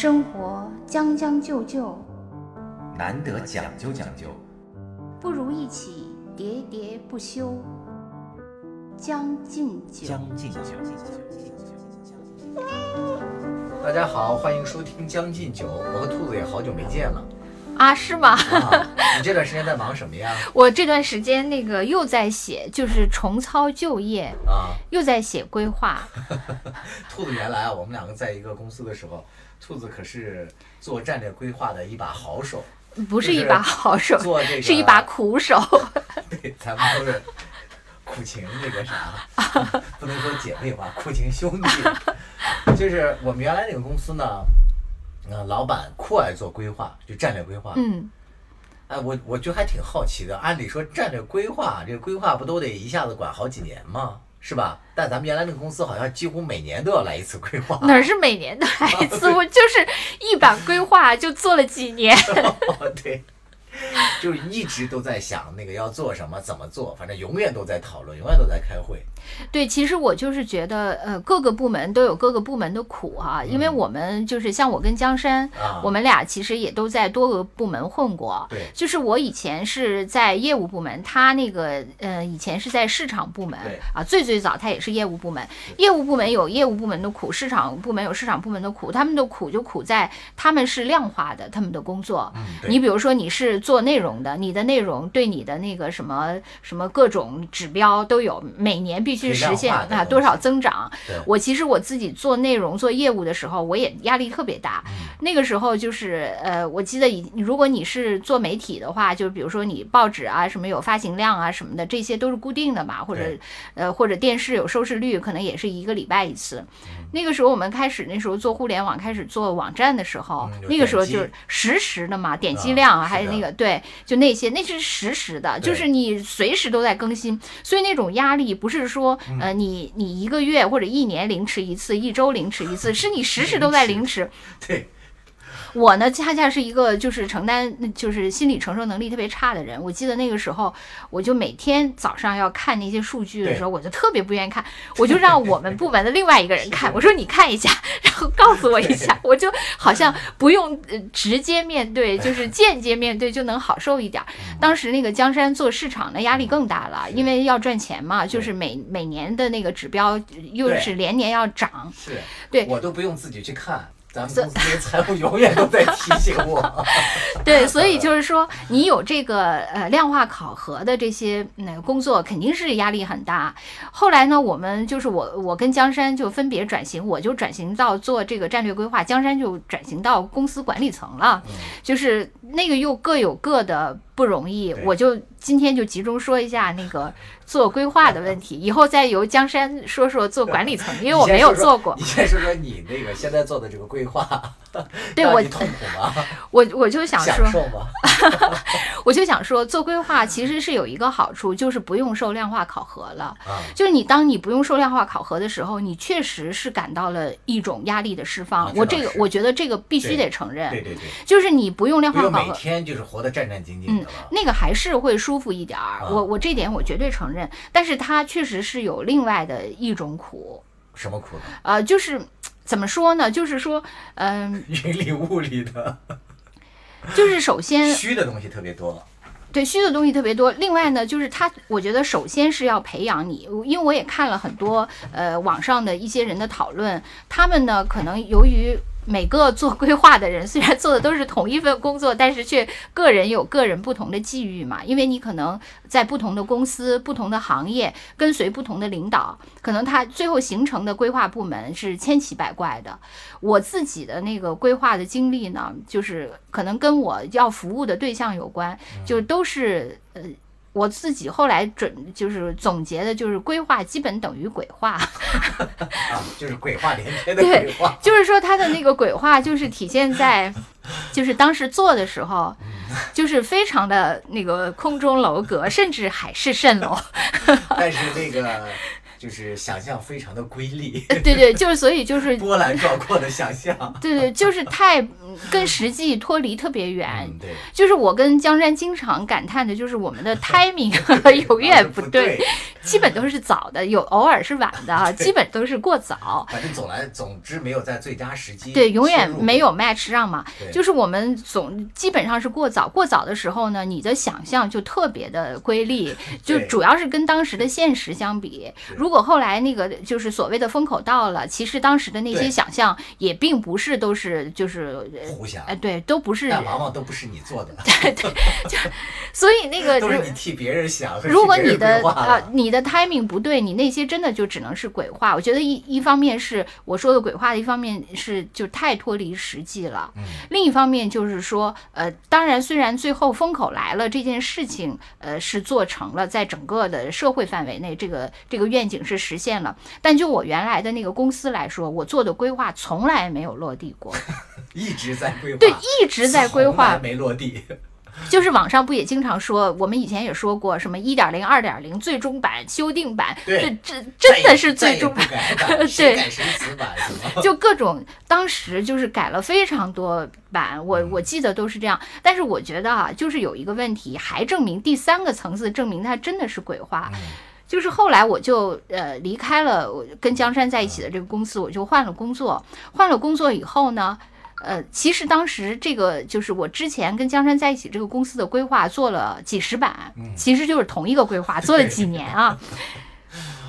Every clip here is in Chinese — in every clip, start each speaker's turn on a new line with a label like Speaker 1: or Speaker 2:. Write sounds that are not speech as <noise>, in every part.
Speaker 1: 生活将将就就，
Speaker 2: 难得讲究讲究，
Speaker 1: 不如一起喋喋不休。将进酒，
Speaker 2: 将进酒。
Speaker 3: 大家好，欢迎收听《将进酒》，我和兔子也好久没见了。
Speaker 1: 啊，是吗？
Speaker 3: 啊，你这段时间在忙什么呀？<laughs>
Speaker 1: 我这段时间那个又在写，就是重操旧业，
Speaker 3: 啊，
Speaker 1: 又在写规划。<laughs>
Speaker 3: 兔子原来啊，我们两个在一个公司的时候，兔子可是做战略规划的一把好手，
Speaker 1: 不是一把好手，
Speaker 3: 做这个 <laughs>
Speaker 1: 是一把苦手。
Speaker 3: 对，咱们都是苦情这个啥，不能说姐妹吧，苦情兄弟。就是我们原来那个公司呢，呃，老板酷爱做规划，就战略规划。
Speaker 1: 嗯，
Speaker 3: 哎，我我就还挺好奇的。按理说战略规划，这个规划不都得一下子管好几年吗？是吧？但咱们原来那个公司好像几乎每年都要来一次规划。
Speaker 1: 哪是每年都来一次？<laughs> 我就是一版规划就做了几年。
Speaker 3: 对，就是一直都在想那个要做什么，怎么做，反正永远都在讨论，永远都在开会。
Speaker 1: 对，其实我就是觉得，呃，各个部门都有各个部门的苦哈、因为我们就是像我跟江山，
Speaker 3: 啊
Speaker 1: 我们俩其实也都在多个部门混过。
Speaker 3: 对
Speaker 1: 就是我以前是在业务部门，他那个呃以前是在市场部门
Speaker 3: 对
Speaker 1: 啊，最最早他也是业务部门。业务部门有业务部门的苦，市场部门有市场部门的苦，他们的苦就苦在他们是量化的，他们的工作。
Speaker 3: 嗯，
Speaker 1: 你比如说你是做内容的，你的内容对你的那个什么什么各种指标都有，每年必须实现啊多少增长。我其实我自己做内容做业务的时候，我也压力特别大。
Speaker 3: 嗯。
Speaker 1: 那个时候就是呃，我记得以如果你是做媒体的话，就比如说你报纸啊什么有发行量啊什么的，这些都是固定的嘛，或者呃或者电视有收视率，可能也是一个礼拜一次。
Speaker 3: 嗯。
Speaker 1: 那个时候我们开始那时候做互联网，开始做网站的时候，
Speaker 3: 嗯
Speaker 1: 那个时候就是实时的嘛，点击
Speaker 3: 啊
Speaker 1: 量啊，还有那个对，就那些那是实时的，就是你随时都在更新，所以那种压力不是说
Speaker 3: 嗯。
Speaker 1: 呃你你一个月或者一年凌迟一次，一周凌迟一次，是你时时都在凌迟。<laughs>
Speaker 3: 对，
Speaker 1: 我呢，恰恰是一个就是承担，就是心理承受能力特别差的人。我记得那个时候，我就每天早上要看那些数据的时候，我就特别不愿意看，我就让我们部门的另外一个人 <laughs> 看，我说你看一下，然后告诉我一下，<laughs> 我就好像不用呃直接面对，就是间接面对就能好受一点儿。当时那个江山做市场的压力更大了，因为要赚钱嘛，就是每每年的那个指标又是连年要涨，
Speaker 3: 是，
Speaker 1: 对。
Speaker 3: 我都不用自己去看。咱们公司的财务永远都在提醒我。<laughs>
Speaker 1: 对，所以就是说，你有这个呃量化考核的这些那个工作，肯定是压力很大。后来呢，我们就是我我跟江山就分别转型，我就转型到做这个战略规划，江山就转型到公司管理层了。
Speaker 3: 嗯
Speaker 1: 就是那个又各有各的不容易，我就今天就集中说一下那个做规划的问题，以后再由江山说说做管理层，因为我没有做过。
Speaker 3: 你先说说你那个现在做的这个规划，<laughs>
Speaker 1: 对我
Speaker 3: 痛苦吗？<laughs>
Speaker 1: 我我就想说？我就想说，<laughs> 做规划其实是有一个好处，就是不用受量化考核了。
Speaker 3: 啊，
Speaker 1: 就是你当你不用受量化考核的时候，你确实是感到了一种压力的释放。我这个我觉得这个必须得承认，
Speaker 3: 对对对，
Speaker 1: 就是你不用量化考核。
Speaker 3: 天就是活得战战兢兢
Speaker 1: 嗯那个还是会舒服一点儿，
Speaker 3: 啊
Speaker 1: 我我这点我绝对承认，但是它确实是有另外的一种苦，
Speaker 3: 什么苦呢？
Speaker 1: 呃，就是怎么说呢？就是说，嗯、<laughs>
Speaker 3: 云里雾里的，
Speaker 1: 就是首先
Speaker 3: 虚的东西特别多。
Speaker 1: 对虚的东西特别多。另外呢，就是他，我觉得首先是要培养你，因为我也看了很多呃网上的一些人的讨论，他们呢可能由于。每个做规划的人虽然做的都是同一份工作，但是却个人有个人不同的际遇嘛。因为你可能在不同的公司、不同的行业，跟随不同的领导，可能他最后形成的规划部门是千奇百怪的。我自己的那个规划的经历呢，就是可能跟我要服务的对象有关，就都是呃。我自己后来准就是总结的，就是规划基本等于鬼话，<laughs>
Speaker 3: 啊，就是鬼话连篇的
Speaker 1: 对
Speaker 3: 鬼话。
Speaker 1: 就是说他的那个鬼话就是体现在，就是当时做的时候，就是非常的那个空中楼阁，甚至海市蜃楼。<laughs>
Speaker 3: 但是那个就是想象非常的瑰丽，<laughs>
Speaker 1: 对对，就是所以就是 <laughs>
Speaker 3: 波澜壮阔的想象。
Speaker 1: 对对，就是太嗯跟实际脱离特别远。
Speaker 3: 嗯，对，
Speaker 1: 就是我跟江山经常感叹的，就是我们的 <laughs> timing 永远不对。基本都是早的，有偶尔是晚的，基本都是过早。
Speaker 3: 反正总来，总之没有在最佳时机。
Speaker 1: 对，永远没有 match 上嘛。就是我们总基本上是过早，过早的时候呢，你的想象就特别的瑰丽，就主要是跟当时的现实相比。如果后来那个就是所谓的风口到了，其实当时的那些想象也并不是都是就是呃
Speaker 3: 胡想
Speaker 1: 哎，对，都不是。
Speaker 3: 但往往都不是你做的，<laughs> 对对，就
Speaker 1: 所以那个 <laughs>
Speaker 3: 都是
Speaker 1: 如
Speaker 3: 你替别人想。
Speaker 1: 如果你的啊、
Speaker 3: 了
Speaker 1: 你的 timing 不对，你那些真的就只能是鬼话。我觉得一一方面是我说的鬼话，一方面是就太脱离实际了。
Speaker 3: 嗯
Speaker 1: 另一方面就是说，呃，当然虽然最后风口来了，这件事情呃是做成了，在整个的社会范围内，这个这个愿景是实现了。但就我原来的那个公司来说，我做的规划从来没有落地过，<laughs>
Speaker 3: 一直在规划，
Speaker 1: 对，一直在规划
Speaker 3: 来。没落地。
Speaker 1: 就是网上不也经常说，我们以前也说过什么一点零、二点零、最终版、修订版，
Speaker 3: 对
Speaker 1: 这这真的是最终版。
Speaker 3: 再也不改版？<laughs>
Speaker 1: 就各种当时就是改了非常多版，我
Speaker 3: 嗯
Speaker 1: 我记得都是这样。但是我觉得啊，就是有一个问题，还证明第三个层次证明它真的是鬼话。
Speaker 3: 嗯
Speaker 1: 就是后来我就呃离开了我跟江山在一起的这个公司，我就换了工作。换了工作以后呢，呃，其实当时这个就是我之前跟江山在一起这个公司的规划做了几十版，其实就是同一个规划，做了几年啊。<laughs>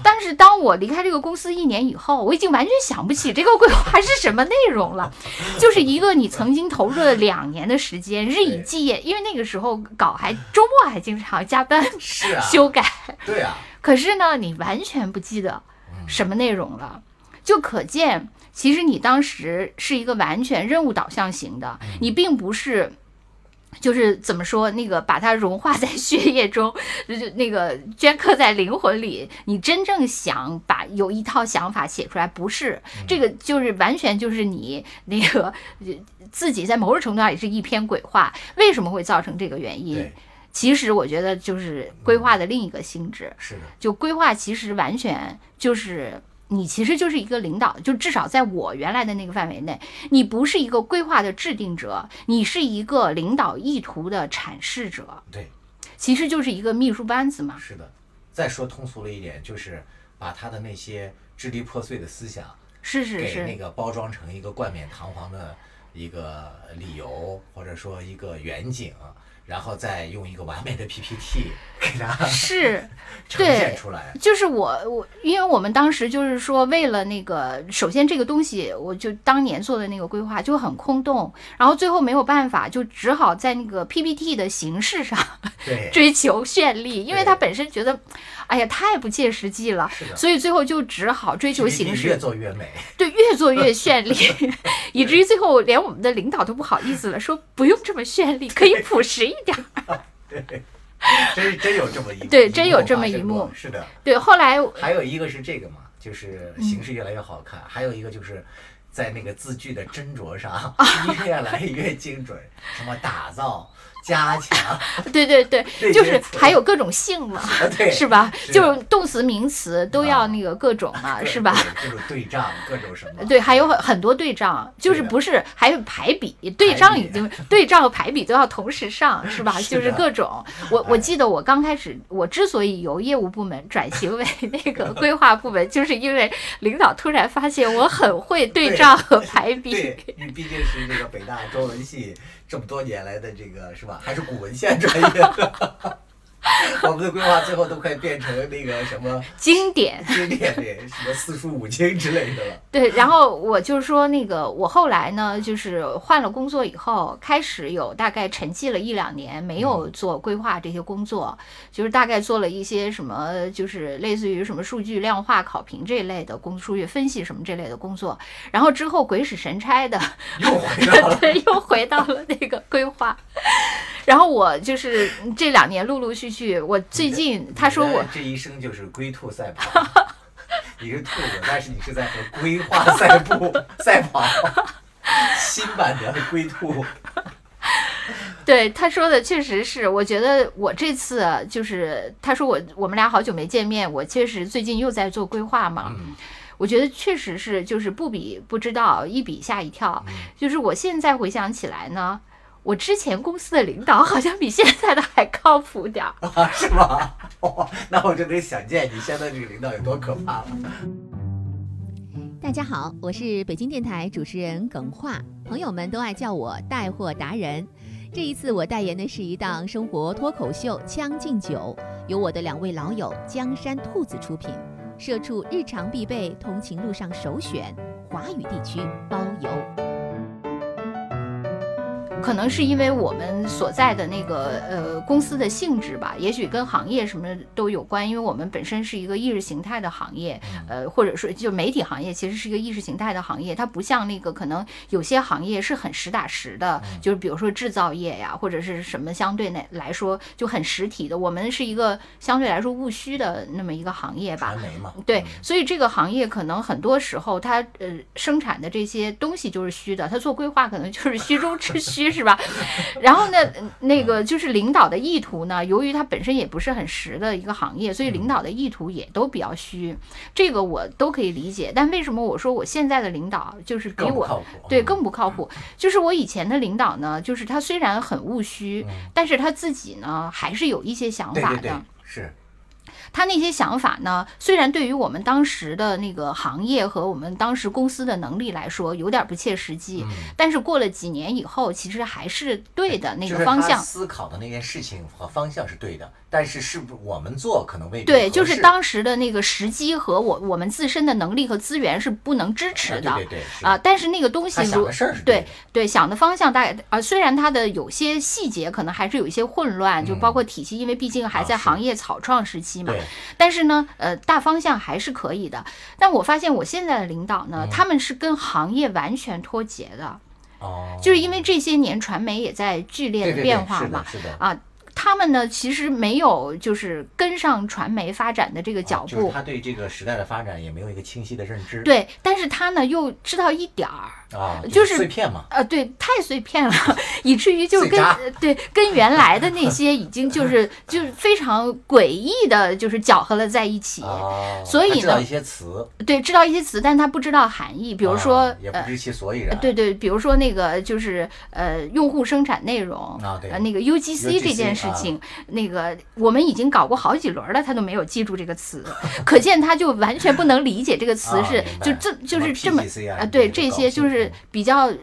Speaker 1: 但是当我离开这个公司一年以后，我已经完全想不起这个规划是什么内容了，就是一个你曾经投入了两年的时间，日以继夜，因为那个时候搞还周末还经常加班
Speaker 3: 是啊，
Speaker 1: 修改，
Speaker 3: 对啊，
Speaker 1: 可是呢，你完全不记得什么内容了，就可见其实你当时是一个完全任务导向型的，你并不是。就是怎么说，那个把它融化在血液中，<laughs> 就那个镌刻在灵魂里。你真正想把有一套想法写出来，不是这个，就是完全就是你那个呃自己在某种程度上也是一篇鬼话。为什么会造成这个原因
Speaker 3: 对？，
Speaker 1: 其实我觉得就是规划的另一个性质。
Speaker 3: 是的，
Speaker 1: 就规划其实完全就是你其实就是一个领导，就至少在我原来的那个范围内，你不是一个规划的制定者，你是一个领导意图的阐释者，
Speaker 3: 对，
Speaker 1: 其实就是一个秘书班子嘛。
Speaker 3: 是的。再说通俗了一点，就是把他的那些支离破碎的思想，
Speaker 1: 是是
Speaker 3: 给那，个包装成一个冠冕堂皇的一个理由，或者说一个远景，然后再用一个完美的 PPT 给它
Speaker 1: 是。<laughs>
Speaker 3: 呈现出来。
Speaker 1: 就是我我，因为我们当时就是说，为了那个，首先这个东西，我就当年做的那个规划就很空洞，然后最后没有办法，就只好在那个 PPT 的形式上
Speaker 3: 对，<laughs>
Speaker 1: 追求绚丽，因为他本身觉得，哎呀，太不切实际了所以最后就只好追求形式，
Speaker 3: 做越美。
Speaker 1: 对，越做越绚丽，<laughs> 以至于最后连我们的领导都不好意思了，说不用这么绚丽，可以朴实一点儿。<laughs>
Speaker 3: 对，真真有这么一
Speaker 1: 对真有这么一幕
Speaker 3: 是的。
Speaker 1: 对，后来
Speaker 3: 还有一个是这个嘛，就是
Speaker 1: 嗯
Speaker 3: 形式越来越好看；还有一个就是在那个字句的斟酌上
Speaker 1: 啊 <laughs>
Speaker 3: 越来越精准，什么打造、加强，<laughs>
Speaker 1: 对对对，就是还有各种性嘛，
Speaker 3: 对，
Speaker 1: 是吧？就是动词、名词都要
Speaker 3: 啊
Speaker 1: 那个各种嘛，是吧？
Speaker 3: 各种对仗，各种什么？<laughs>
Speaker 1: 对，还有很很多对仗，就是不是还有排比，对仗已经对仗和排比都要同时上，<laughs> 是吧？就是各种。我我
Speaker 3: 哎
Speaker 1: 记得我刚开始，我之所以由业务部门转型为那个规划部门，就是因为领导突然发现我很会对
Speaker 3: 对
Speaker 1: 仗和排比。
Speaker 3: 对，你毕竟是这个北大中文系这么多年来的这个是吧？还是古文献专业的，我们的规划最后都快变成那个什么
Speaker 1: 经典，
Speaker 3: 经典的什么四书五经之类的了。<laughs>
Speaker 1: 对，然后我就说那个，我后来呢，就是换了工作以后，开始有大概沉寂了一两年，没有做规划这些工作，就是大概做了一些什么，就是类似于什么数据量化考评这一类的工数据分析什么这类的工作，然后之后鬼使神差的，
Speaker 3: 又回到了 <laughs>
Speaker 1: 对，又回到了那个规划。<laughs> 然后我就是这两年陆陆续续，我最近他说我
Speaker 3: 这一生就是龟兔赛跑，<laughs> 你是兔子，但是你是在和规划赛步赛跑，新版的龟兔。<laughs>
Speaker 1: 对他说的确实是，我觉得我这次就是他说我我们俩好久没见面，我确实最近又在做规划嘛，
Speaker 3: 嗯
Speaker 1: 我觉得确实是就是不比不知道，一比吓一跳。就是我现在回想起来呢，我之前公司的领导好像比现在的还靠谱点儿。
Speaker 3: 啊，是吗？<laughs> 哦，那我就得想见你现在这个领导有多可怕了。
Speaker 4: 大家好，我是北京电台主持人耿化，朋友们都爱叫我带货达人。这一次我代言的是一档生活脱口秀《将进酒》，由我的两位老友江山兔子出品，社畜日常必备，通勤路上首选，华语地区包邮。
Speaker 1: 可能是因为我们所在的那个呃公司的性质吧，也许跟行业什么都有关。因为我们本身是一个意识形态的行业，呃，或者说就媒体行业其实是一个意识形态的行业，它不像那个可能有些行业是很实打实的，就是比如说制造业呀，或者是什么相对来来说就很实体的。我们是一个相对来说务虚的那么一个行业吧。对，所以这个行业可能很多时候它呃生产的这些东西就是虚的，它做规划可能就是虚中之 <laughs> 虚，是吧？<laughs> 然后呢，那个就是领导的意图呢，由于它本身也不是很实的一个行业，所以领导的意图也都比较虚，这个我都可以理解。但为什么我说我现在的领导就是比我。对更不靠谱？就是我以前的领导呢，就是他虽然很务虚，但是他自己呢还是有一些想法的。
Speaker 3: 是
Speaker 1: 他那些想法呢，虽然对于我们当时的那个行业和我们当时公司的能力来说有点不切实际，但是过了几年以后，其实还是对的那个方向。
Speaker 3: 思考的那件事情和方向是对的，但是是不是我们做可能未必
Speaker 1: 对，就是当时的那个时机和我我们自身的能力和资源是不能支持的
Speaker 3: 啊对对
Speaker 1: 啊。但是那个东西如
Speaker 3: 他想的事儿是
Speaker 1: 对对想的方向大概啊，虽然它的有些细节可能还是有一些混乱，就包括体系，因为毕竟还在行业草创时期嘛。
Speaker 3: 对。
Speaker 1: 但是呢，呃，大方向还是可以的。但我发现我现在的领导呢，
Speaker 3: 嗯。
Speaker 1: 他们是跟行业完全脱节的，
Speaker 3: 哦，
Speaker 1: 就是因为这些年传媒也在剧烈的
Speaker 3: 对对对是的
Speaker 1: 变化嘛。
Speaker 3: 是的。
Speaker 1: 啊，他们呢其实没有就是跟上传媒发展的这个脚步，
Speaker 3: 啊就是他对这个时代的发展也没有一个清晰的认知。
Speaker 1: 对，但是他呢又知道一点儿。
Speaker 3: 啊，
Speaker 1: 就是
Speaker 3: 碎片嘛。
Speaker 1: 呃，对，太碎片了，<laughs> 以至于就
Speaker 3: 是
Speaker 1: 跟呃对跟原来的那些已经就是就是非常诡异的，就是搅和了在一起。
Speaker 3: 哦，
Speaker 1: 所以呢
Speaker 3: 知道一些词，
Speaker 1: 对，知道一些词，但他不知道含义。比如说，
Speaker 3: 也不知其所以然。
Speaker 1: 对对，比如说那个就是呃，用户生产内容
Speaker 3: 啊对
Speaker 1: 呃，那个 UGC 这件事情，那个我们已经搞过好几轮了，他都没有记住这个词，<laughs> 可见他就完全不能理解这个词是、
Speaker 3: 啊
Speaker 1: 就这。就是这么
Speaker 3: 啊
Speaker 1: 呃，对
Speaker 3: 这
Speaker 1: 些就是比较。呃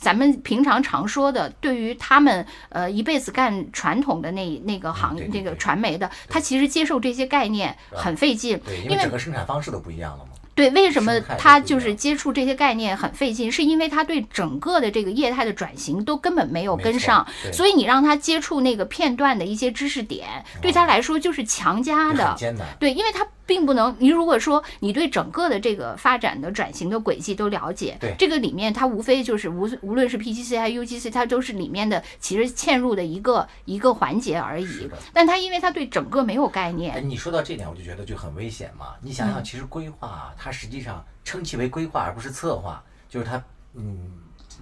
Speaker 1: 咱们平常常说的，对于他们呃一辈子干传统的那那个行、那个传媒的，他其实接受这些概念很费劲，
Speaker 3: 对，因
Speaker 1: 为
Speaker 3: 整个生产方式都不一样了嘛。
Speaker 1: 对，为什么他就是接触这些概念很费劲？是因为他对整个的这个业态的转型都根本没有跟上，所以你让他接触那个片段的一些知识点，对他来说就是强加的。对，因为他并不能，你如果说你对整个的这个发展的转型的轨迹都了解，
Speaker 3: 对。
Speaker 1: 这个里面它无非就是无无论是 PGC 还是 UGC，它都是里面的其实嵌入的一个一个环节而已。但它因为它对整个没有概
Speaker 3: 哎，
Speaker 1: 念，
Speaker 3: 你说到这点，我就觉得就很危险嘛。你想
Speaker 1: 嗯
Speaker 3: 想，其实规划啊它实际上称其为规划，而不是策划，就是它，嗯，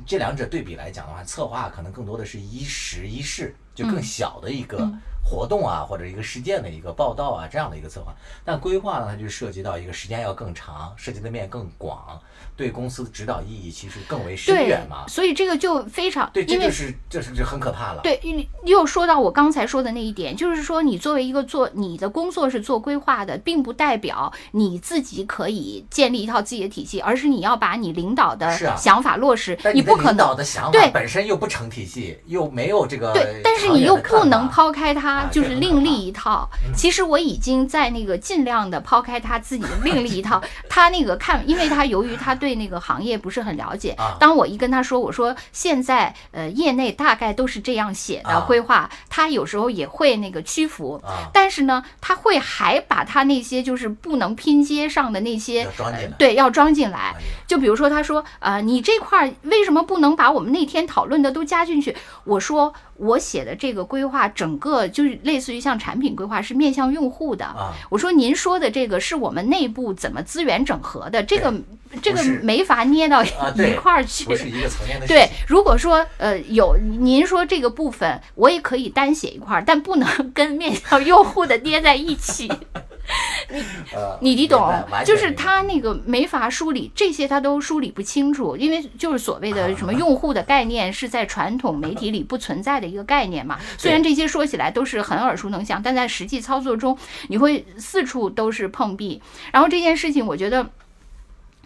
Speaker 3: 这两者对比来讲的话，策划可能更多的是一时一事，就更小的一个
Speaker 1: 嗯
Speaker 3: 活动啊，或者一个事件的一个报道啊，这样的一个策划。但规划呢，它就涉及到一个时间要更长，涉及的面更广，对公司的指导意义其实更为深远嘛，。
Speaker 1: 所以这个就非常，
Speaker 3: 对，这就是这是就很可怕了。
Speaker 1: 对，又又说到我刚才说的那一点，就是说你作为一个做你的工作是做规划的，并不代表你自己可以建立一套自己的体系，而是你要把你领导的想法落实，你不可
Speaker 3: 导的想法
Speaker 1: 对
Speaker 3: 本身又不成体系，又没有这个
Speaker 1: 对，但是你又不能抛开它，
Speaker 3: 啊
Speaker 1: 就是另立一套。
Speaker 3: 嗯
Speaker 1: 其实我已经在那个尽量的抛开他自己的另立一套。<laughs> 他那个看，因为他由于他对那个行业不是很了解
Speaker 3: 啊，
Speaker 1: 当我一跟他说，我说现在呃业内大概都是这样写的
Speaker 3: 啊
Speaker 1: 规划，他有时候也会那个屈服。
Speaker 3: 啊，
Speaker 1: 但是呢，他会还把他那些就是不能拼接上的那些对，要装进来就比如说，他说，呃，你这块儿为什么不能把我们那天讨论的都加进去？我说，我写的这个规划，整个就是类似于像产品规划，是面向用户的。
Speaker 3: 啊
Speaker 1: 我说，您说的这个是我们内部怎么资源整合的，这个这个没法捏到
Speaker 3: 啊，<laughs>
Speaker 1: 一，块儿去。
Speaker 3: 不是一个层面的
Speaker 1: 对。，如果说呃有您说这个部分，我也可以单写一块儿，但不能 <laughs> 跟面向用户的捏在一起。<laughs>
Speaker 3: 你，
Speaker 1: 你你懂就是他那个没法梳理这些，他都梳理不清楚，因为就是所谓的什么用户的概念是在传统媒体里不存在的一个概念嘛。虽然这些说起来都是很耳熟能详，但在实际操作中，你会四处都是碰壁。然后这件事情，我觉得。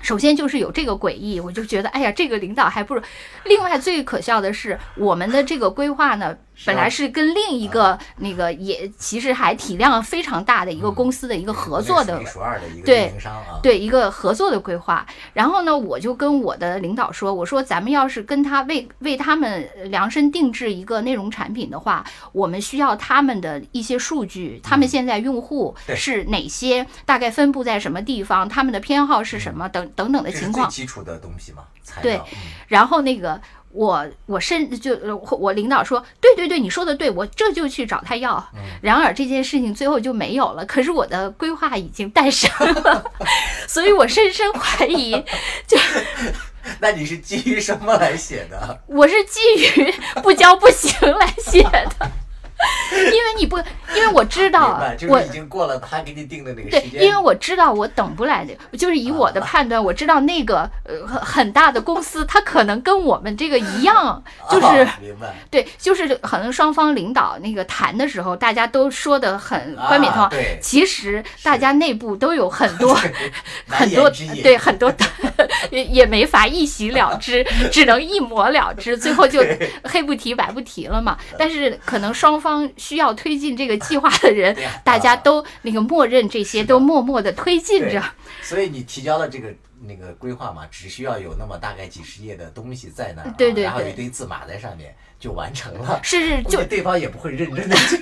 Speaker 1: 首先就是有这个诡异，我就觉得，哎呀，这个领导还不如。另外最可笑的是，我们的这个规划呢，本来是跟另一个那个也其实还体量非常大的一个公司的一个合作的对对一个合作的规划。然后呢，我就跟我的领导说，我说咱们要是跟他为为他们量身定制一个内容产品的话，我们需要他们的一些数据，他们现在用户是哪些，大概分布在什么地方，他们的偏好是什么等等等的情况。
Speaker 3: 最基础的东西嘛，
Speaker 1: 对。
Speaker 3: 嗯
Speaker 1: 然后那个我我甚就呃我我领导说，对对对，你说的对，我这就去找他要。
Speaker 3: 嗯
Speaker 1: 然而这件事情最后就没有了，可是我的规划已经诞生了，<laughs> 所以我深深怀疑，就 <laughs>
Speaker 3: 那你是基于什么来写的？
Speaker 1: 我是基于不交不行来写的。<laughs> 因为你不，因为我知道我
Speaker 3: 已经过了他给你定的那个
Speaker 1: 对
Speaker 3: 时，间。
Speaker 1: 因为我知道我等不来的，<laughs> 就是以我的判断，我知道那个呃很很大的公司，它可能跟我们这个一样，<laughs> 就是。对，就是可能双方领导那个谈的时候，大家都说的很冠冕堂皇。
Speaker 3: 啊对
Speaker 1: 其实大家内部都有很多 <laughs> 很多对很多也也没法一洗了之，只能一抹了之，最后就黑不提白不提了嘛。但是可能双方需要推进这个计划的人大家都那个默认这些，都默默的推进着。
Speaker 3: 所以你提交了这个那个规划嘛，只需要有那么大概几十页的东西在那儿啊，
Speaker 1: 对对
Speaker 3: 然后有一堆字码在上面就完成了。
Speaker 1: 是是，就
Speaker 3: 对方也不会认真的去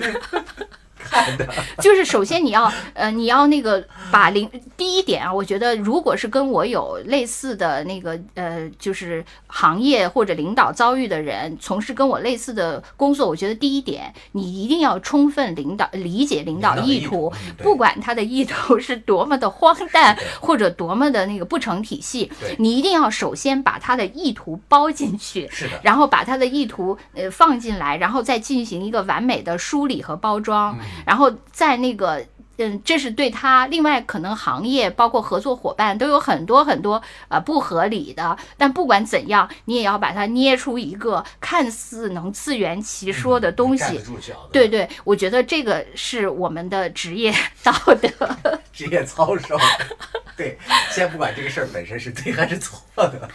Speaker 3: <laughs> 看的。<laughs>
Speaker 1: 就是首先你要呃你要那个把领第一点啊，我觉得如果是跟我有类似的那个呃就是行业或者领导遭遇的人，从事跟我类似的工作，我觉得第一点你一定要充分领导理解领导
Speaker 3: 意
Speaker 1: 意图不管他的意图是多么的荒诞 <laughs> 或者多么的那个不成体系，你一定要首先把他的意图包进去，
Speaker 3: 是的，
Speaker 1: 然后把他的意图呃放进来，然后再进行一个完美的梳理和包装，
Speaker 3: 嗯
Speaker 1: 然后在那个。嗯，这是对他。另外，可能行业包括合作伙伴都有很多很多呃不合理的，但不管怎样，你也要把它捏出一个看似能自圆其说的东西。对对，我觉得这个是我们的职业 <laughs> 道德。<laughs>
Speaker 3: 职业操守。<laughs> 对，先不管这个事儿本身是对还是错的，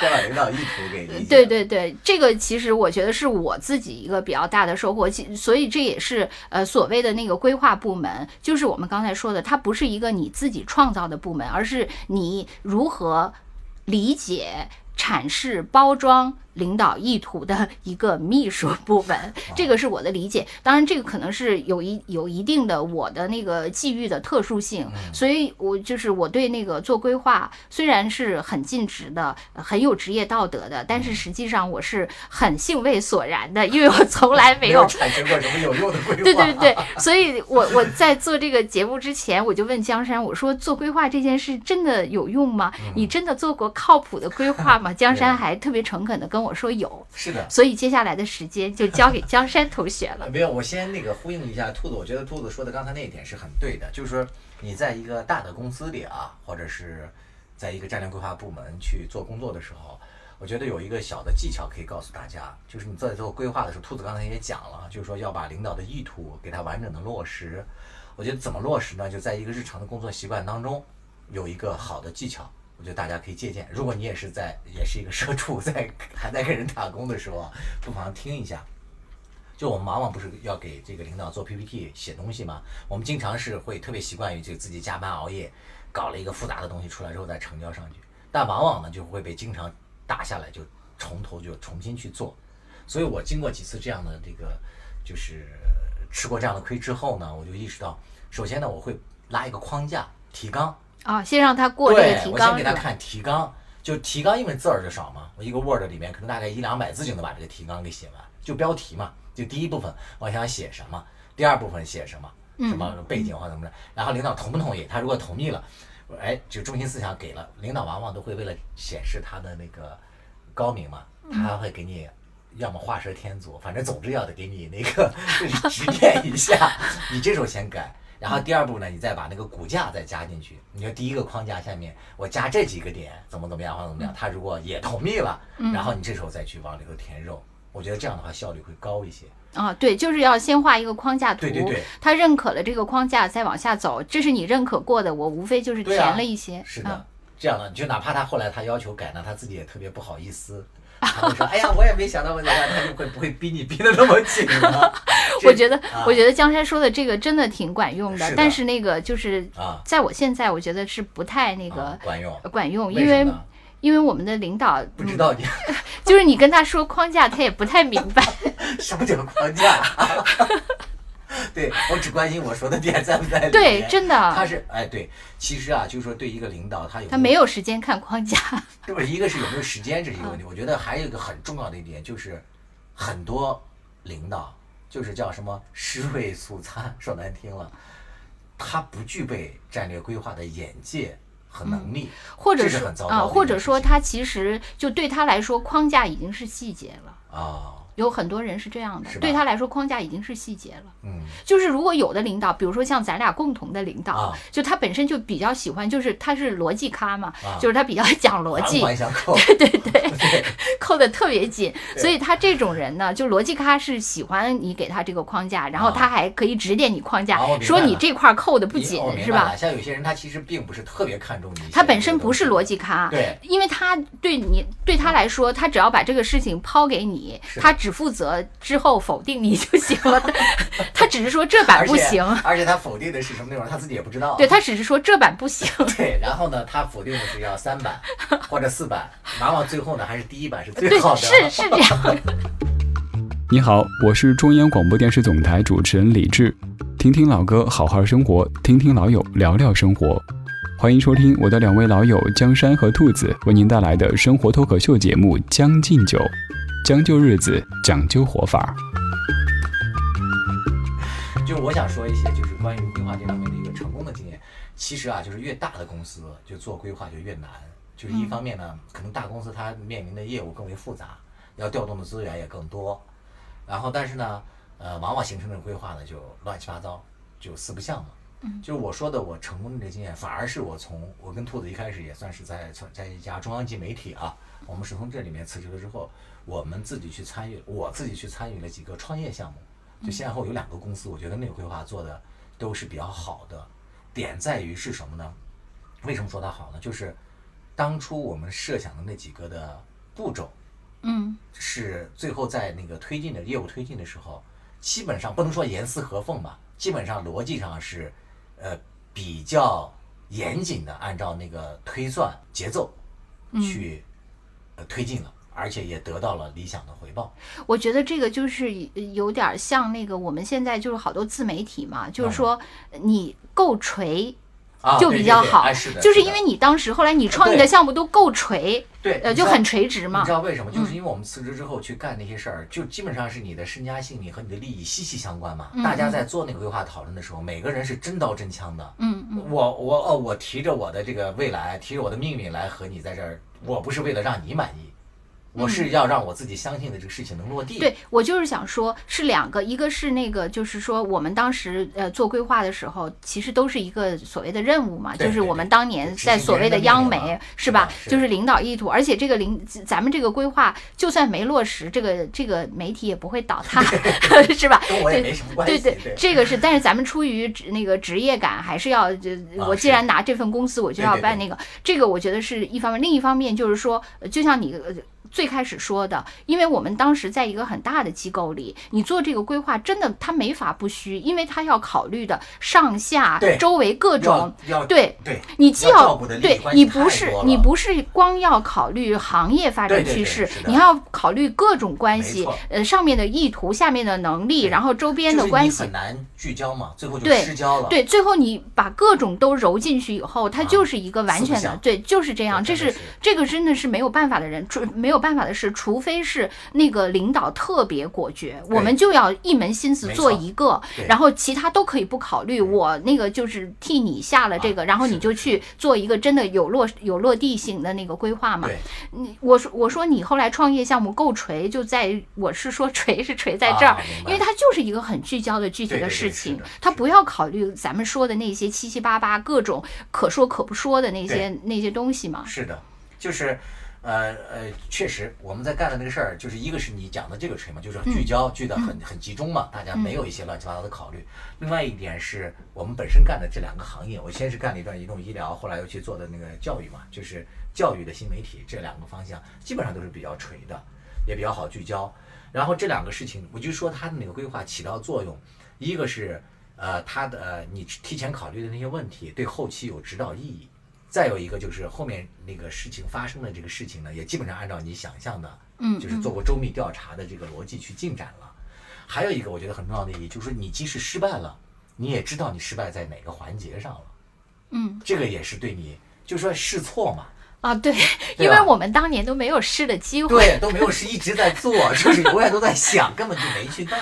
Speaker 3: 先把领导意图给理解。
Speaker 1: 对对对，这个其实我觉得是我自己一个比较大的收获，其所以这也是呃所谓的那个规划部就是我们刚才说的，它不是一个你自己创造的部门，而是你如何理解、阐释、包装。领导意图的一个秘书部门，这个是我的理解。当然，这个可能是有一有一定的我的那个际遇的特殊性，所以我就是我对那个做规划虽然是很尽职的、很有职业道德的，但是实际上我是很兴味索然的，因为我从来没有
Speaker 3: 没有产生过什么有用的规划。
Speaker 1: 对对对，<laughs> 所以我我在做这个节目之前，我就问江山，我说做规划这件事真的有用吗？你真的做过靠谱的规划吗？江山还特别诚恳的跟我说有，
Speaker 3: 是的。
Speaker 1: 所以接下来的时间就交给 <laughs> 江山同学了。
Speaker 3: 没有，我先那个呼应一下兔子，我觉得兔子说的刚才那一点是很对的，就是说你在一个大的公司里啊，或者是在一个战略规划部门去做工作的时候，我觉得有一个小的技巧可以告诉大家，就是你在做规划的时候，兔子刚才也讲了，就是说要把领导的意图给它完整的落实。我觉得怎么落实呢？就在一个日常的工作习惯当中，有一个好的技巧。我觉得大家可以借鉴。如果你也是在，也是一个社畜，在还在跟人打工的时候，不妨听一下。就我们往往不是要给这个领导做 PPT 写东西吗？我们经常是会特别习惯于就自己加班熬夜，搞了一个复杂的东西出来之后再成交上去，但往往呢就会被经常打下来，就从头就重新去做。所以我经过几次这样的这个，就是吃过这样的亏之后呢，我就意识到，首先呢我会拉一个框架提纲，
Speaker 1: 啊，先让他过这个
Speaker 3: 对，
Speaker 1: 提
Speaker 3: 我先
Speaker 1: 纲是吧？
Speaker 3: 给他看提纲，就提纲，因为字儿就少嘛，我一个 Word 里面可能大概一两百字就能把这个提纲给写完，就标题嘛，就第一部分我想写什么，第二部分写什么，
Speaker 1: 嗯
Speaker 3: 什么背景或怎么着，然后领导同不同意，他如果同意了，哎，就中心思想给了，领导往往都会为了显示他的那个高明嘛，他还会给你。要么画蛇添足，反正总之要得给你那个 <laughs> 指点一下。你这时候先改，然后第二步呢，你再把那个骨架再加进去。你说第一个框架下面我加这几个点，怎么怎么样或者怎么样，他如果也同意了，然后你这时候再去往里头填肉，我觉得这样的话效率会高一些。
Speaker 1: 啊，对，就是要先画一个框架图，
Speaker 3: 对对对。
Speaker 1: 他认可了这个框架，再往下走，这是你认可过的，我无非就是填了一些，
Speaker 3: 是的，
Speaker 1: 啊
Speaker 3: 这样的，就哪怕他后来他要求改呢，他自己也特别不好意思。他会说：“哎呀，我也没想到会怎么样。”他就会不会逼你逼得那么紧呢？<laughs>
Speaker 1: 我觉得，
Speaker 3: 啊
Speaker 1: 我觉得江山说的这个真的挺管用的，
Speaker 3: 是的
Speaker 1: 但是那个就是
Speaker 3: 啊
Speaker 1: 在我现在，我觉得是不太那个
Speaker 3: 啊管用，
Speaker 1: 管用，因为因为我们的领导
Speaker 3: 不知道你 <laughs>
Speaker 1: 就是你跟他说框架，他也不太明白。<laughs>
Speaker 3: 什么叫框架。<laughs> 对我只关心我说的点在不在里面。
Speaker 1: 对，真的他，
Speaker 3: 是哎对，其实啊，就是说对一个领导，他有
Speaker 1: 他没有时间看框架。
Speaker 3: 对不是一个是有没有时间这是一个问题，我觉得还有一个很重要的一点就是，很多领导就是叫什么尸位素餐，说难听了，他不具备战略规划的眼界和能力，
Speaker 1: 或者是啊，
Speaker 3: 很糟糕
Speaker 1: 或者说他其实就对他来说，框架已经是细节了。
Speaker 3: 啊，
Speaker 1: 有很多人是这样的对他来说，框架已经是细节了。
Speaker 3: 嗯。
Speaker 1: 就是如果有的领导，比如说像咱俩共同的领导，
Speaker 3: 啊。
Speaker 1: 就他本身就比较喜欢，就是他是逻辑咖嘛，
Speaker 3: 啊。
Speaker 1: 就是他比较讲逻辑，对对 <laughs> 对，
Speaker 3: 对。<laughs>
Speaker 1: 扣的特别紧。所以他这种人呢，就逻辑咖是喜欢你给他这个框架，然后
Speaker 3: 啊。
Speaker 1: 他还可以指点你框架，说你这块儿扣的不紧是吧？？
Speaker 3: 像有些人他其实并不是特别看重你，
Speaker 1: 他本身不是逻辑咖，
Speaker 3: 对。
Speaker 1: 因为他对你对他来说，他只要把这个事情抛给你，他只负责之后否定你就行了。<laughs> 他只是说这版不行，
Speaker 3: 而且他否定的是什么内容，他自己也不知道。
Speaker 1: 对他只是说这版不行。
Speaker 3: 对，然后呢，他否定的是要三版或者四版，往往最后呢还是第一版是最好，的。
Speaker 1: 是是这样。<laughs>
Speaker 5: 你好，我是中央广播电视总台主持人李志，听听老歌，好好生活，听听老友，聊聊生活。欢迎收听我的两位老友江山和兔子为您带来的生活脱口秀节目《将进酒》，将就日子，讲究活法。
Speaker 3: 就是我想说一些，就是关于规划这方面的一个成功的经验。其实啊，就是越大的公司就做规划就越难。就是一方面呢，可能大公司它面临的业务更为复杂，要调动的资源也更多。然后，但是呢，呃，往往形成的规划呢就乱七八糟，就四不像嘛。就是我说的我成功的这经验，反而是我从我跟兔子一开始也算是在在一家中央级媒体啊，我们是从这里面辞职了之后，我们自己去参与，我自己去参与了几个创业项目，就先后有两个公司，我觉得那个规划做的都是比较好的。点在于是什么呢？为什么说它好呢？就是当初我们设想的那几个的步骤，
Speaker 1: 嗯
Speaker 3: 是最后在那个推进的业务推进的时候，基本上不能说严丝合缝吧，基本上逻辑上是，呃，比较严谨的按照那个推算节奏去、呃推进了，而且也得到了理想的回报。
Speaker 1: 我觉得这个就是有点像那个我们现在就是好多自媒体嘛，就是说你够锤。
Speaker 3: 啊，
Speaker 1: 就比较好，就是因为你当时后来你创业的项目都够垂，
Speaker 3: 对，
Speaker 1: 呃，就很垂直嘛
Speaker 3: 你知。道为什么？就是
Speaker 1: 嗯
Speaker 3: 因为我们辞职之后去干那些事儿，就基本上是你的身家性命和你的利益息息相关嘛。
Speaker 1: 嗯
Speaker 3: 大家在做那个规划讨论的时候，每个人是真刀真枪的。
Speaker 1: 嗯嗯，
Speaker 3: 我我哦，我提着我的这个未来，提着我的命运来和你在这儿，我不是为了让你满意，我是要让我自己相信的这个事情能落地。
Speaker 1: 嗯对我就是想说，是两个，一个是那个，就是说我们当时呃做规划的时候，其实都是一个所谓的任务嘛，就是我们当年在所谓的央媒是吧？
Speaker 3: 是
Speaker 1: 就是领导意图，而且这个领咱们这个规划就算没落实，这个这个媒体也不会倒塌，<laughs> 是吧？
Speaker 3: 跟我也
Speaker 1: 对
Speaker 3: 没什么关系。
Speaker 1: 对对，这个是，但是咱们出于职那个职业感，还是要，就
Speaker 3: 啊
Speaker 1: 我既然拿这份公司，我就要办那个。这个我觉得是一方面，另一方面就是说，呃就像你呃最开始说的，因为我们当时在一个很大的机构里，你做这个规划，真的他没法不虚，因为他要考虑的上下周围各种。对
Speaker 3: 对，
Speaker 1: 你既要对你不是你不是光要考虑行业发展趋势你还要考虑各种关系，呃，上面的意图，下面的能力，然后周边的关系
Speaker 3: 很，难聚焦嘛，最后就
Speaker 1: 对
Speaker 3: 失焦了。
Speaker 1: 对，最后你把各种都揉进去以后，它
Speaker 3: 啊
Speaker 1: 就是一个完全的，对，就是这样。这是这个真的是没有办法的人，除没有有办法的是，除非是那个领导特别果决，我们就要一门心思做一个，然后其他都可以不考虑。我那个就是替你下了这个，
Speaker 3: 啊
Speaker 1: 然后你就去做一个真的有落有落地性的那个规划嘛。你我说我说你后来创业项目够锤，就在我是说锤是锤在这儿，
Speaker 3: 啊
Speaker 1: 因为它就是一个很聚焦的具体的事情
Speaker 3: 是的，
Speaker 1: 它不要考虑咱们说的那些七七八八各种可说可不说的那些那些东西嘛。
Speaker 3: 是的，就是，呃呃，确实我们在干的那个事儿，就是一个是你讲的这个锤嘛，就是聚焦、聚的很很集中嘛，大家没有一些乱七八糟的考虑。另外一点是我们本身干的这两个行业，我先是干了一段移动医疗，后来又去做的那个教育嘛，就是教育的新媒体这两个方向，基本上都是比较锤的，也比较好聚焦。然后这两个事情，我就说它的那个规划起到作用，一个是呃它的呃你提前考虑的那些问题对后期有指导意义，再有一个就是后面那个事情发生的这个事情呢，也基本上按照你想象的，
Speaker 1: 嗯
Speaker 3: 就是做过周密调查的这个逻辑去进展了。还有一个我觉得很重要的意义，就是说你即使失败了，你也知道你失败在哪个环节上了，
Speaker 1: 嗯
Speaker 3: 这个也是对你，就是说试错嘛，
Speaker 1: 啊，对，<laughs> 因为我们当年都没有试的机会。
Speaker 3: 对，都没有试一直在做，就是永远都在想，根本就没去干。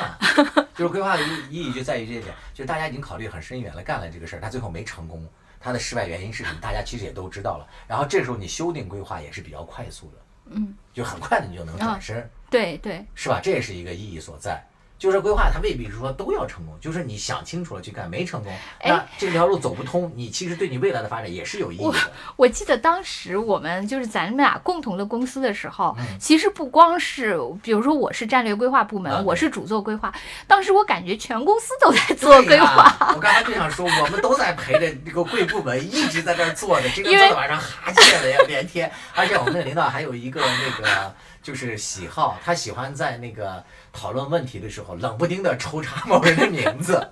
Speaker 3: 就是规划的意意义就在于这一点，就是大家已经考虑很深远了，干了这个事儿，他最后没成功，他的失败原因是什么？大家其实也都知道了。然后这时候你修订规划也是比较快速的，
Speaker 1: 嗯，
Speaker 3: 就很快的你就能转身，
Speaker 1: 对对，
Speaker 3: 是吧？这也是一个意义所在。就是规划它未必是说都要成功，就是你想清楚了去干，没成功，那
Speaker 1: 哎
Speaker 3: 这条路走不通，你其实对你未来的发展也是有意义的。
Speaker 1: 我记得当时我们就是咱们俩共同的公司的时候，
Speaker 3: 嗯
Speaker 1: 其实不光是，比如说我是战略规划部门，我是主做规划，当时我感觉全公司都在做规划。
Speaker 3: 我刚才就想说，我们都在陪着这个贵部门一直在这儿坐着，这个
Speaker 1: 因为
Speaker 3: 坐到晚上哈欠的呀连天。而且我们那个领导还有一个那个就是喜好，他喜欢在那个讨论问题的时候冷不丁的抽查某人的名字。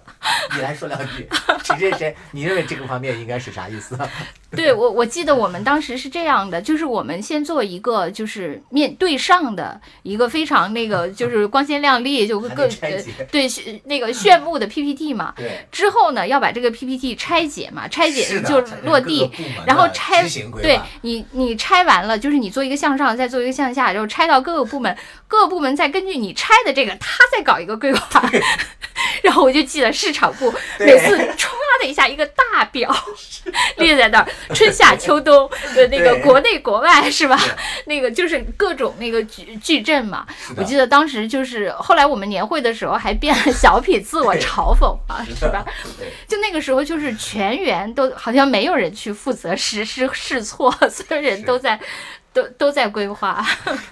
Speaker 3: 你来说两句，谁谁谁？你认为这个方面应该是啥意思？<laughs>
Speaker 1: 对我，我记得我们当时是这样的，就是我们先做一个就是面对上的一个非常那个就是光鲜亮丽，就
Speaker 3: 还
Speaker 1: 各
Speaker 3: 得拆解
Speaker 1: 呃对那个炫目的 PPT 嘛。
Speaker 3: 对，
Speaker 1: 之后呢，要把这个 PPT 拆解嘛，拆解就
Speaker 3: 是
Speaker 1: 落地然后拆对你你拆完了，就是你做一个向上，再做一个向下，然后拆到各个部门，各个部门再根据你拆的这个，他再搞一个规划。<laughs> 然后我就记得市场部每次 <laughs> 唰的一下一个大表列在那儿，<laughs> 春夏秋冬的那个国内国外是吧？<laughs> 那个就是各种那个矩矩阵嘛。我记得当时就是后来我们年会的时候还编了小品自我嘲讽啊，<laughs> 是吧？就那个时候，就是全员都好像没有人去负责实施试错，所有人都在都都在规划。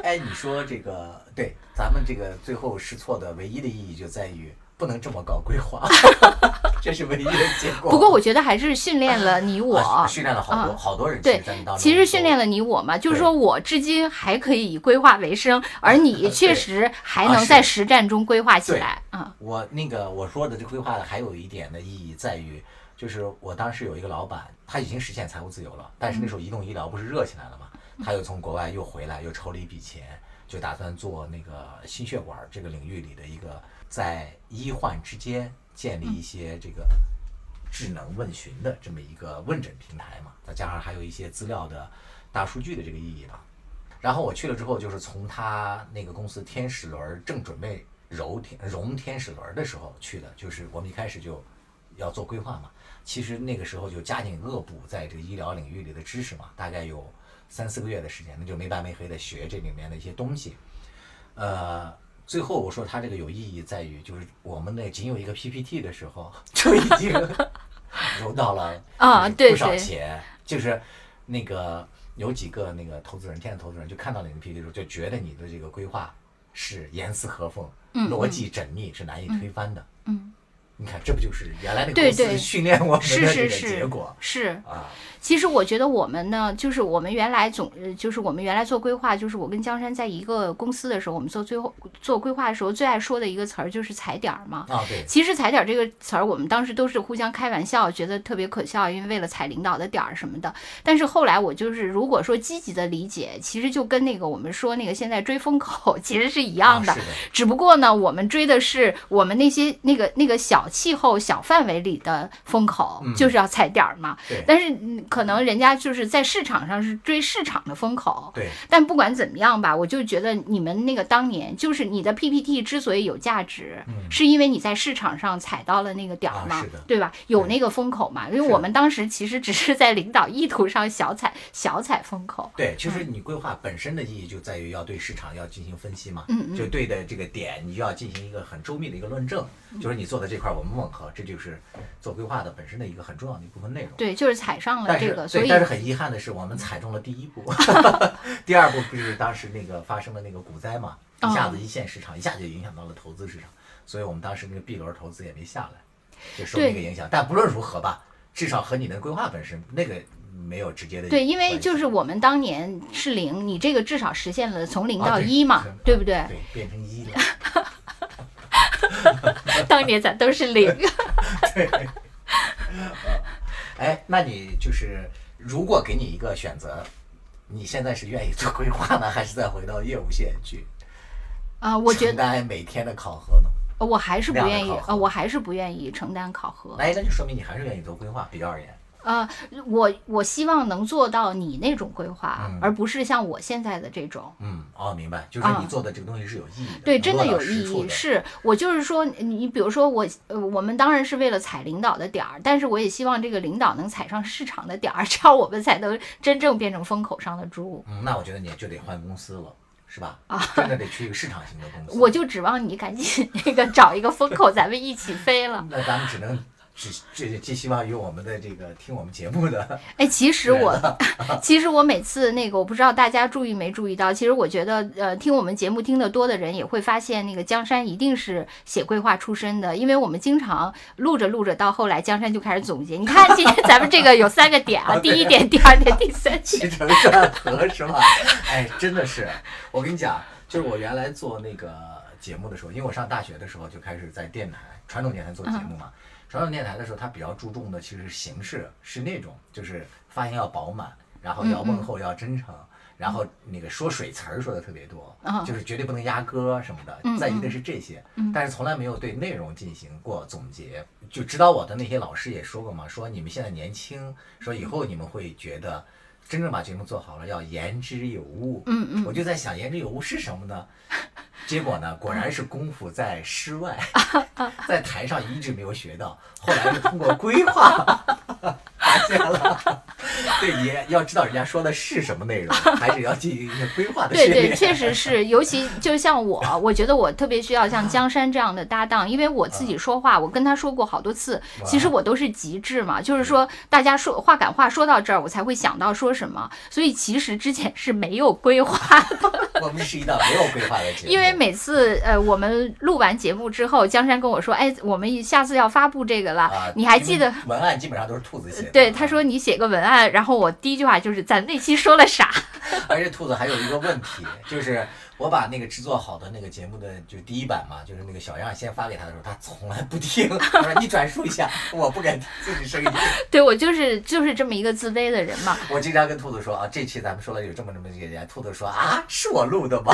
Speaker 3: 哎，你说这个对，咱们这个最后试错的唯一的意义就在于不能这么搞规划，<laughs> 这是唯一的结果。
Speaker 1: 不过我觉得还是训练了你我，
Speaker 3: 啊训练了好多、
Speaker 1: 啊
Speaker 3: 好多人，
Speaker 1: 对
Speaker 3: 在你当中。
Speaker 1: 其实训练
Speaker 3: 了。
Speaker 1: 你我嘛，就是说我至今还可以以规划为生，而你确实还
Speaker 3: 啊
Speaker 1: 能在实战中规划起来啊。
Speaker 3: 我那个我说的这规划还有一点的意义在于，就是我当时有一个老板，他已经实现财务自由了，但是那时候移动医疗不是热起来了嘛，他又从国外又回来，又筹了一笔钱，就打算做那个心血管这个领域里的一个在医患之间建立一些这个智能问询的这么一个问诊平台嘛，再加上还有一些资料的大数据的这个意义吧。然后我去了之后，就是从他那个公司天使轮儿正准备揉天融天使轮儿的时候去的，就是我们一开始就要做规划嘛。其实那个时候就加紧恶补在这个医疗领域里的知识嘛，大概有三四个月的时间，那就没白没黑的学这里面的一些东西。呃，最后我说它这个有意义在于，就是我们那仅有一个 PPT 的时候，<laughs> 就已经融到了啊不少钱，就是那个有几个那个投资人，天使投资人就看到你的 PPT 的时候，就觉得你的这个规划是严丝合缝，
Speaker 1: 嗯
Speaker 3: 逻辑缜密，是难以推翻的。
Speaker 1: 嗯，
Speaker 3: 你看，这不就是原来那个
Speaker 1: 对对
Speaker 3: 公司训练我们
Speaker 1: 是
Speaker 3: 的这个
Speaker 1: 是是
Speaker 3: 结果
Speaker 1: 是。
Speaker 3: 啊？
Speaker 1: 其实我觉得我们呢，就是我们原来总，呃就是我们原来做规划，就是我跟江山在一个公司的时候，我们做最后做规划的时候，最爱说的一个词儿就是踩点儿嘛。
Speaker 3: 啊，对，
Speaker 1: 其实踩点儿这个词儿，我们当时都是互相开玩笑，觉得特别可笑，因为为了踩领导的点儿什么的。但是后来我就是，如果说积极的理解，其实就跟那个我们说那个现在追风口 <laughs> 其实是一样的，只不过呢，我们追的是我们那些那个那个小气候、小范围里的风口，
Speaker 3: 嗯。
Speaker 1: 就是要踩点儿嘛。
Speaker 3: 对。
Speaker 1: 但是嗯可能人家就是在市场上是追市场的风口，
Speaker 3: 对，
Speaker 1: 但不管怎么样吧，我就觉得你们那个当年就是你的 PPT 之所以有价值，
Speaker 3: 嗯。
Speaker 1: 是因为你在市场上踩到了那个点儿嘛，
Speaker 3: 啊是的。
Speaker 1: 对吧？有那个风口嘛，因为我们当时其实只是在领导意图上小踩小踩风口。
Speaker 3: 对，其实你规划本身的意义就在于要对市场要进行分析嘛，
Speaker 1: 嗯嗯。
Speaker 3: 就对的这个点，你就要进行一个很周密的一个论证，
Speaker 1: 嗯。
Speaker 3: 就是你做的这块儿我们吻合，这就是做规划的本身的一个很重要的一部分内容。
Speaker 1: 对，就是踩上了这个，所，以
Speaker 3: 但是很遗憾的是，我们踩中了第一步，<laughs> 第二步不是当时那个发生了那个股灾嘛，一下子一线市场一下就影响到了投资市场，所以我们当时那个 B 轮投资也没下来，就受那个影响。但不论如何吧，至少和你的规划本身那个没有直接的
Speaker 1: 对，因为就是我们当年是零，你这个至少实现了从零到一嘛，
Speaker 3: 对
Speaker 1: 对不对？
Speaker 3: 对，变成一了。
Speaker 1: 当年咱都是零。<laughs>
Speaker 3: 对，哎，那你就是如果给你一个选择，你现在是愿意做规划呢，还是再回到业务线去
Speaker 1: 啊、我觉
Speaker 3: 承
Speaker 1: 得
Speaker 3: 担每天的考核呢？
Speaker 1: 呃我还是不愿意，
Speaker 3: 考核
Speaker 1: 呃，我还是不愿意承担考核。
Speaker 3: 哎，那就说明你还是愿意做规划，比较而言。
Speaker 1: 呃，我我希望能做到你那种规划，
Speaker 3: 嗯
Speaker 1: 而不是像我现在的这种。
Speaker 3: 嗯，哦，明白，就是
Speaker 1: 啊
Speaker 3: 你做的这个东西是有意义的，
Speaker 1: 对，真的有意义。是我就是说，你比如说我，呃，我们当然是为了踩领导的点儿，但是我也希望这个领导能踩上市场的点儿，这样我们才能真正变成风口上的猪。
Speaker 3: 嗯，那我觉得你就得换公司了，是吧？啊，真的得去一个市场型的公司。<laughs>
Speaker 1: 我就指望你赶紧那个找一个风口，咱们一起飞了。<laughs>
Speaker 3: 那咱们只能只只寄希望于我们的这个听我们节目的，<laughs>
Speaker 1: 哎，其实我，<laughs> <laughs> 其实我每次那个，我不知道大家注意没注意到，其实我觉得，呃，听我们节目听得多的人也会发现，那个江山一定是写规划出身的，因为我们经常录着录着，到后来江山就开始总结。你看今天咱们这个有三个点啊，第一点、第二点、第三点。
Speaker 3: 起承转合是吧？哎，真的是，我跟你讲，就是我原来做那个节目的时候，因为我上大学的时候就开始在电台传统电台做节目嘛。传统电台的时候，它比较注重的其实是形式，是那种就是发言要饱满，然后要问候要真诚。然后那个说水词儿说的特别多，
Speaker 1: 啊
Speaker 3: 就是绝对不能压歌什么的，
Speaker 1: 嗯
Speaker 3: 在意的是这些，但是从来没有对内容进行过总结。就指导我的那些老师也说过嘛，说你们现在年轻，说以后你们会觉得真正把节目做好了要言之有物。
Speaker 1: 嗯嗯
Speaker 3: 我就在想言之有物是什么呢？结果呢，果然是功夫在室外，<laughs> 在台上一直没有学到，后来是通过规划发现了。对，你要知道人家说的是什么内容，还是要进行一些规划的
Speaker 1: 对
Speaker 3: 训练。
Speaker 1: 对，确实是，尤其就像我，我觉得我特别需要像江山这样的搭档，因为我自己说话，我跟他说过好多次，其实我都是极致嘛，就是说大家说话赶话说到这儿，我才会想到说什么，所以其实之前是没有规划的，<laughs>
Speaker 3: 我们是一档没有规划的节目，
Speaker 1: 因为每次呃我们录完节目之后，江山跟我说，哎，我们下次要发布这个了，
Speaker 3: 啊，
Speaker 1: 你还记得？
Speaker 3: 文案基本上都是兔子写的。
Speaker 1: 对，<laughs> 他说你写个文案，然后我第一句话就是咱那期说了啥？<laughs>
Speaker 3: 而且兔子还有一个问题，就是我把那个制作好的那个节目的就第一版嘛，就是那个小样先发给他的时候，他从来不听。<laughs> 他说你转述一下，我不敢听自己声音。<laughs>
Speaker 1: 对我就是就是这么一个自卑的人嘛。
Speaker 3: 我经常跟兔子说啊，这期咱们说了有这么这么几个人，兔子说啊，是我录的吗？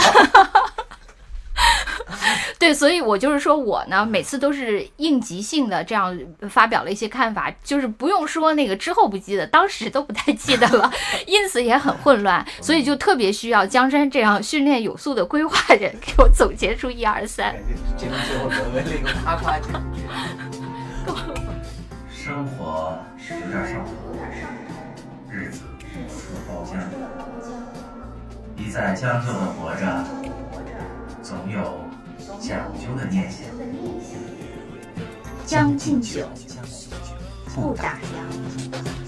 Speaker 3: <laughs>
Speaker 1: 对，所以我就是说我呢，每次都是应急性的这样发表了一些看法，就是不用说那个之后不记得，当时都不太记得了，因此也很混乱，所以就特别需要江山这样训练有素的规划人给我总结出一二三。
Speaker 3: 节目最后沦为了一个夸夸节目。
Speaker 2: 生活有点上头，日子似包浆，一再将就的活着，总有讲究的念想。将进酒，
Speaker 1: 不打烊。